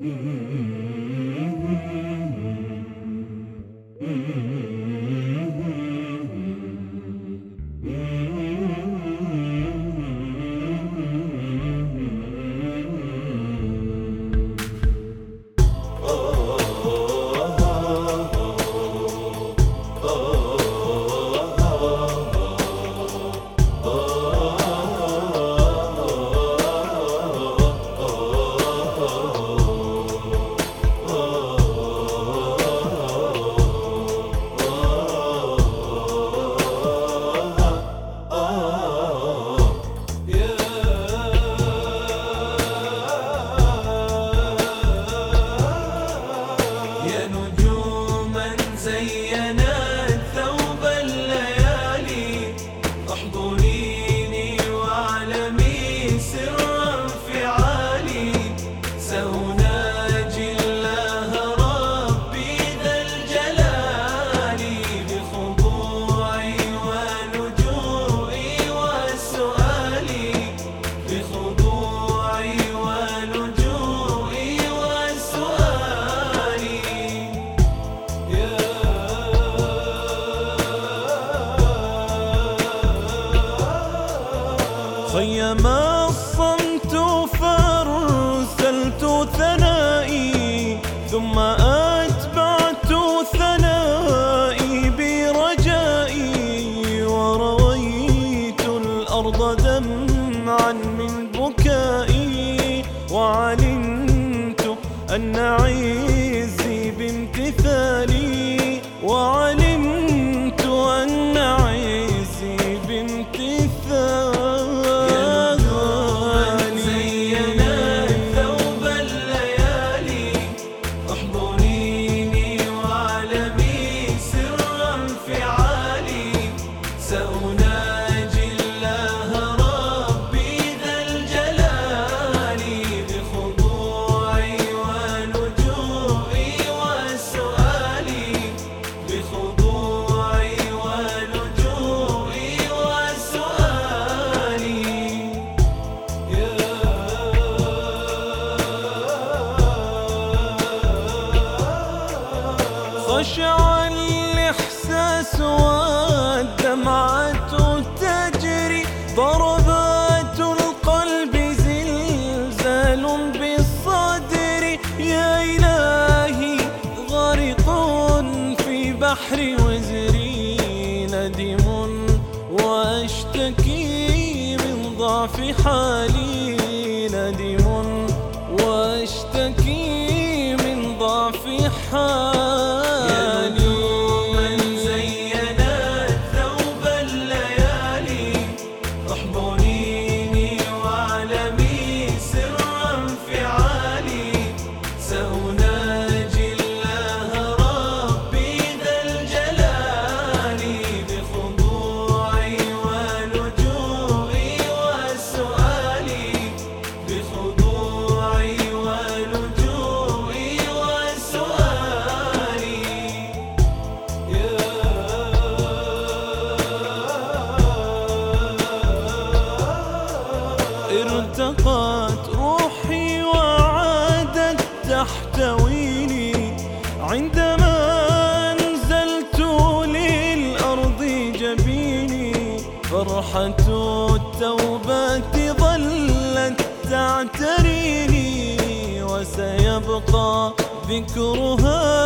يا دمعا من بكائي وعلمت أن عزي بامتثالي وعلمت خشع الإحساس والدمعة تجري. ضربات القلب زلزال بالصدر. يا إلهي غرق في بحر وزري. ندم وأشتكي من ضعف حالي. ندم وأشتكي من ضعف حالي. ارتقت روحي وعادت تحتويني عندما أنزلت للأرض جبيني فرحة التوبة ظلت تعتريني. وسيبقى ذكرها